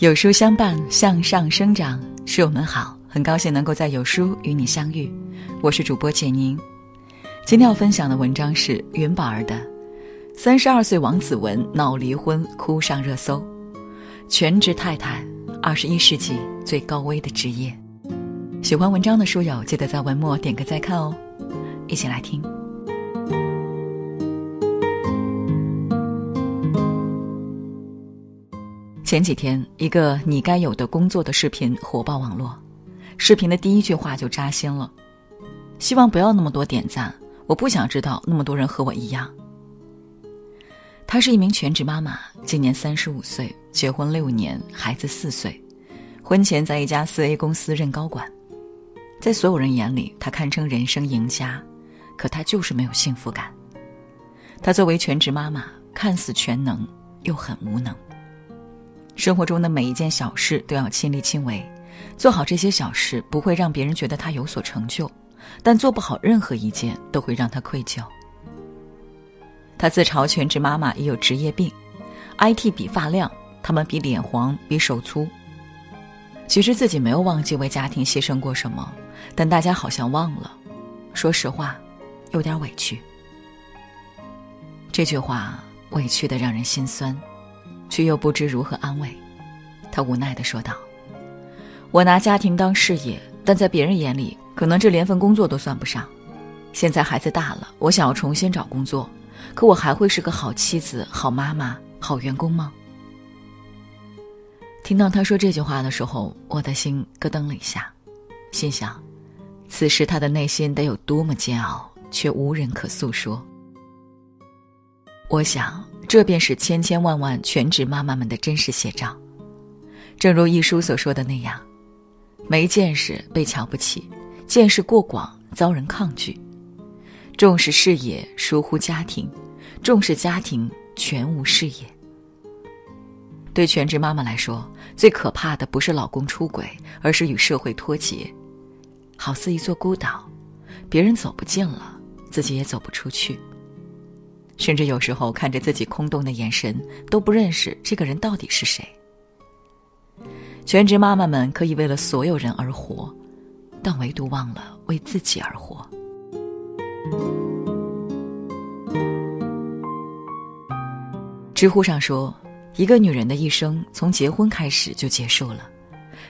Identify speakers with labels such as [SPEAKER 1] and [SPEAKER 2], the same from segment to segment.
[SPEAKER 1] 有书相伴，向上生长。书友们好，很高兴能够在有书与你相遇。我是主播简宁。今天要分享的文章是云宝儿的《三十二岁王子文闹离婚哭上热搜》，全职太太，二十一世纪最高危的职业。喜欢文章的书友，记得在文末点个再看哦。一起来听。前几天，一个“你该有的工作”的视频火爆网络。视频的第一句话就扎心了：“希望不要那么多点赞，我不想知道那么多人和我一样。”她是一名全职妈妈，今年三十五岁，结婚六年，孩子四岁。婚前在一家四 A 公司任高管，在所有人眼里，她堪称人生赢家。可她就是没有幸福感。她作为全职妈妈，看似全能，又很无能。生活中的每一件小事都要亲力亲为，做好这些小事不会让别人觉得他有所成就，但做不好任何一件都会让他愧疚。他自嘲全职妈妈也有职业病，IT 比发亮，他们比脸黄，比手粗。其实自己没有忘记为家庭牺牲过什么，但大家好像忘了。说实话，有点委屈。这句话委屈的让人心酸。却又不知如何安慰，他无奈的说道：“我拿家庭当事业，但在别人眼里，可能这连份工作都算不上。现在孩子大了，我想要重新找工作，可我还会是个好妻子、好妈妈、好员工吗？”听到他说这句话的时候，我的心咯噔了一下，心想：此时他的内心得有多么煎熬，却无人可诉说。我想。这便是千千万万全职妈妈们的真实写照。正如一书所说的那样，没见识被瞧不起，见识过广遭人抗拒，重视事业疏忽家庭，重视家庭全无事业。对全职妈妈来说，最可怕的不是老公出轨，而是与社会脱节，好似一座孤岛，别人走不进了，自己也走不出去。甚至有时候看着自己空洞的眼神，都不认识这个人到底是谁。全职妈妈们可以为了所有人而活，但唯独忘了为自己而活。知乎上说，一个女人的一生从结婚开始就结束了，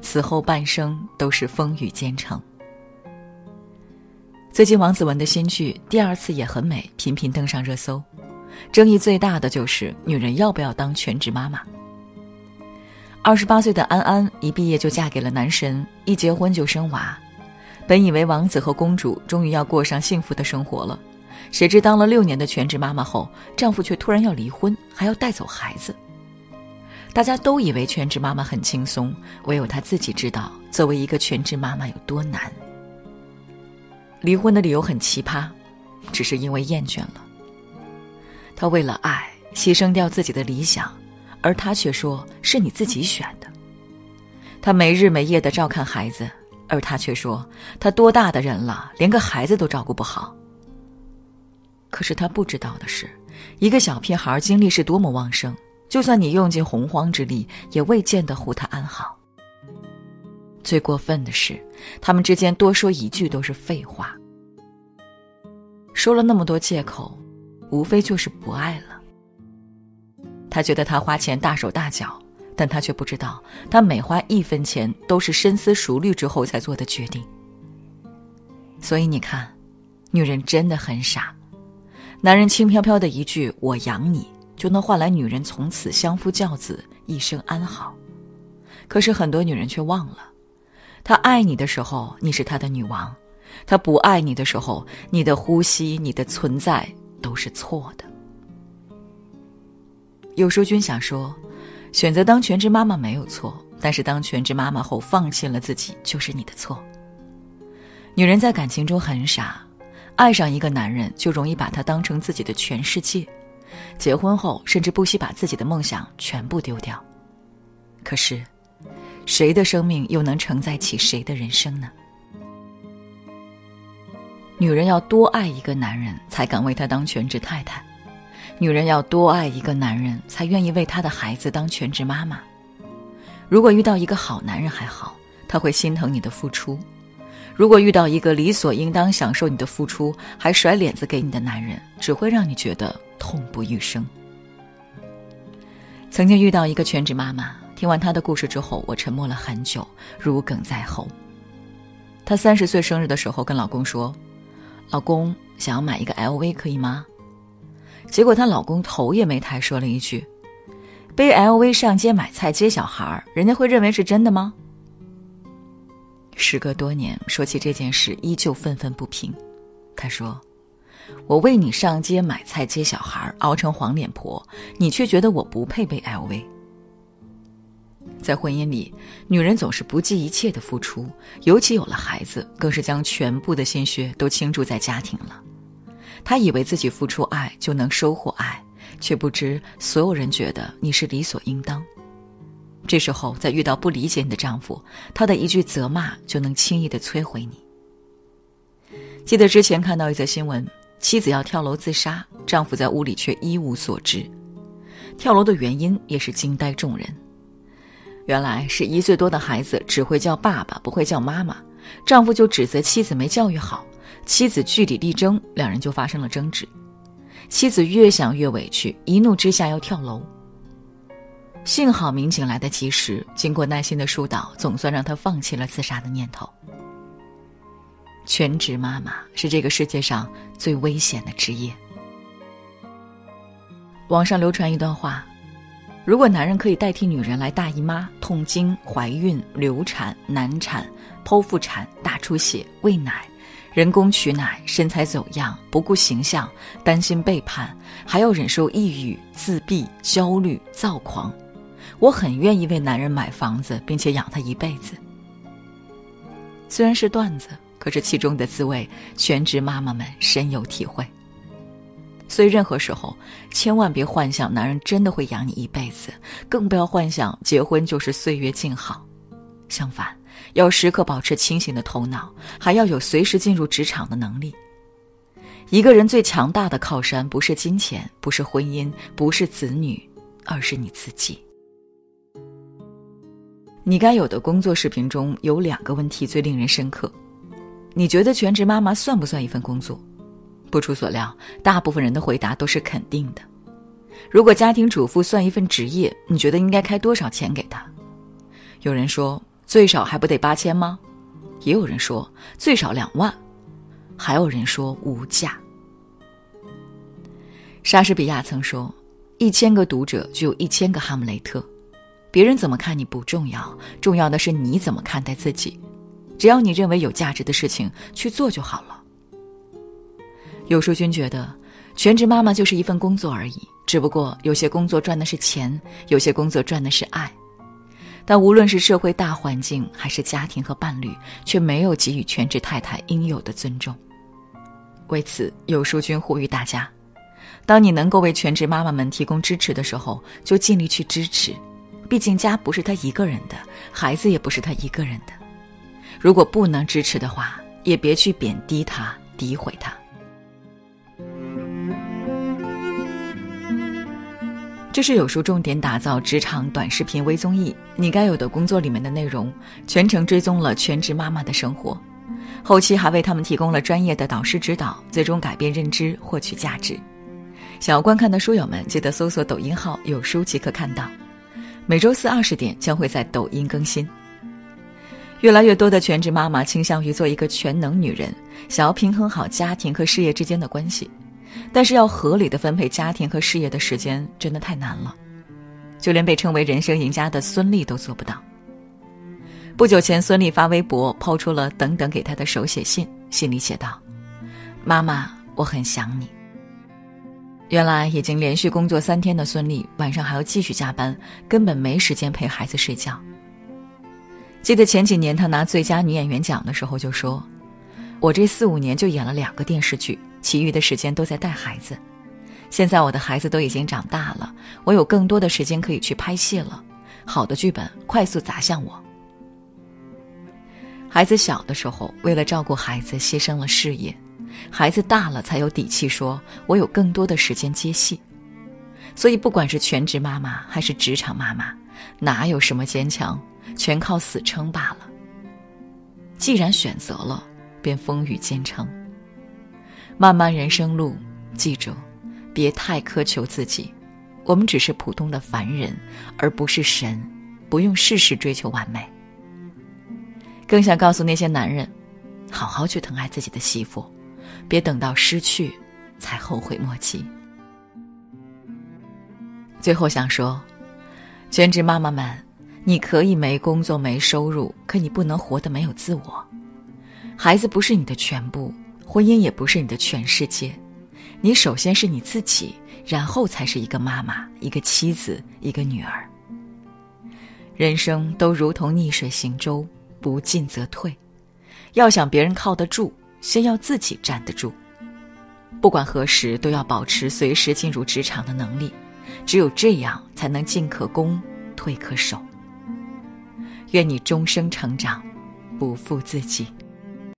[SPEAKER 1] 此后半生都是风雨兼程。最近王子文的新剧《第二次也很美》频频登上热搜，争议最大的就是女人要不要当全职妈妈。二十八岁的安安一毕业就嫁给了男神，一结婚就生娃，本以为王子和公主终于要过上幸福的生活了，谁知当了六年的全职妈妈后，丈夫却突然要离婚，还要带走孩子。大家都以为全职妈妈很轻松，唯有她自己知道，作为一个全职妈妈有多难。离婚的理由很奇葩，只是因为厌倦了。他为了爱牺牲掉自己的理想，而他却说是你自己选的。他没日没夜的照看孩子，而他却说他多大的人了，连个孩子都照顾不好。可是他不知道的是，一个小屁孩精力是多么旺盛，就算你用尽洪荒之力，也未见得护他安好。最过分的是，他们之间多说一句都是废话。说了那么多借口，无非就是不爱了。他觉得他花钱大手大脚，但他却不知道，他每花一分钱都是深思熟虑之后才做的决定。所以你看，女人真的很傻，男人轻飘飘的一句“我养你”，就能换来女人从此相夫教子，一生安好。可是很多女人却忘了。他爱你的时候，你是他的女王；他不爱你的时候，你的呼吸、你的存在都是错的。有书君想说，选择当全职妈妈没有错，但是当全职妈妈后放弃了自己，就是你的错。女人在感情中很傻，爱上一个男人就容易把他当成自己的全世界，结婚后甚至不惜把自己的梦想全部丢掉。可是。谁的生命又能承载起谁的人生呢？女人要多爱一个男人，才敢为他当全职太太；女人要多爱一个男人，才愿意为他的孩子当全职妈妈。如果遇到一个好男人还好，他会心疼你的付出；如果遇到一个理所应当享受你的付出还甩脸子给你的男人，只会让你觉得痛不欲生。曾经遇到一个全职妈妈，听完她的故事之后，我沉默了很久，如鲠在喉。她三十岁生日的时候跟老公说：“老公想要买一个 LV，可以吗？”结果她老公头也没抬，说了一句：“背 LV 上街买菜接小孩，人家会认为是真的吗？”时隔多年，说起这件事，依旧愤愤不平。她说。我为你上街买菜接小孩，熬成黄脸婆，你却觉得我不配背 LV。在婚姻里，女人总是不计一切的付出，尤其有了孩子，更是将全部的心血都倾注在家庭了。她以为自己付出爱就能收获爱，却不知所有人觉得你是理所应当。这时候，再遇到不理解你的丈夫，他的一句责骂就能轻易的摧毁你。记得之前看到一则新闻。妻子要跳楼自杀，丈夫在屋里却一无所知。跳楼的原因也是惊呆众人。原来是一岁多的孩子只会叫爸爸，不会叫妈妈，丈夫就指责妻子没教育好，妻子据理力争，两人就发生了争执。妻子越想越委屈，一怒之下要跳楼。幸好民警来得及时，经过耐心的疏导，总算让她放弃了自杀的念头。全职妈妈是这个世界上最危险的职业。网上流传一段话：如果男人可以代替女人来大姨妈、痛经、怀孕、流产、难产、剖腹产、大出血、喂奶、人工取奶、身材走样、不顾形象、担心背叛，还要忍受抑郁、自闭、焦虑、躁狂，我很愿意为男人买房子，并且养他一辈子。虽然是段子。可是其中的滋味，全职妈妈们深有体会。所以任何时候，千万别幻想男人真的会养你一辈子，更不要幻想结婚就是岁月静好。相反，要时刻保持清醒的头脑，还要有随时进入职场的能力。一个人最强大的靠山，不是金钱，不是婚姻，不是子女，而是你自己。你该有的工作视频中有两个问题最令人深刻。你觉得全职妈妈算不算一份工作？不出所料，大部分人的回答都是肯定的。如果家庭主妇算一份职业，你觉得应该开多少钱给她？有人说最少还不得八千吗？也有人说最少两万，还有人说无价。莎士比亚曾说：“一千个读者就有一千个哈姆雷特。”别人怎么看你不重要，重要的是你怎么看待自己。只要你认为有价值的事情去做就好了。有书君觉得，全职妈妈就是一份工作而已，只不过有些工作赚的是钱，有些工作赚的是爱。但无论是社会大环境，还是家庭和伴侣，却没有给予全职太太应有的尊重。为此，有书君呼吁大家：当你能够为全职妈妈们提供支持的时候，就尽力去支持。毕竟家不是她一个人的，孩子也不是她一个人的。如果不能支持的话，也别去贬低他、诋毁他。这是有书重点打造职场短视频微综艺《你该有的工作》里面的内容，全程追踪了全职妈妈的生活，后期还为他们提供了专业的导师指导，最终改变认知，获取价值。想要观看的书友们，记得搜索抖音号“有书”即可看到。每周四二十点将会在抖音更新。越来越多的全职妈妈倾向于做一个全能女人，想要平衡好家庭和事业之间的关系，但是要合理的分配家庭和事业的时间真的太难了，就连被称为人生赢家的孙俪都做不到。不久前，孙俪发微博抛出了等等给她的手写信，信里写道：“妈妈，我很想你。”原来已经连续工作三天的孙俪，晚上还要继续加班，根本没时间陪孩子睡觉。记得前几年她拿最佳女演员奖的时候就说：“我这四五年就演了两个电视剧，其余的时间都在带孩子。现在我的孩子都已经长大了，我有更多的时间可以去拍戏了。好的剧本快速砸向我。孩子小的时候，为了照顾孩子牺牲了事业；孩子大了才有底气说我有更多的时间接戏。所以，不管是全职妈妈还是职场妈妈，哪有什么坚强，全靠死撑罢了。既然选择了，便风雨兼程。漫漫人生路，记住，别太苛求自己。我们只是普通的凡人，而不是神，不用事事追求完美。更想告诉那些男人，好好去疼爱自己的媳妇，别等到失去才后悔莫及。最后想说，全职妈妈们，你可以没工作没收入，可你不能活得没有自我。孩子不是你的全部，婚姻也不是你的全世界。你首先是你自己，然后才是一个妈妈、一个妻子、一个女儿。人生都如同逆水行舟，不进则退。要想别人靠得住，先要自己站得住。不管何时，都要保持随时进入职场的能力。只有这样，才能进可攻，退可守。愿你终生成长，不负自己。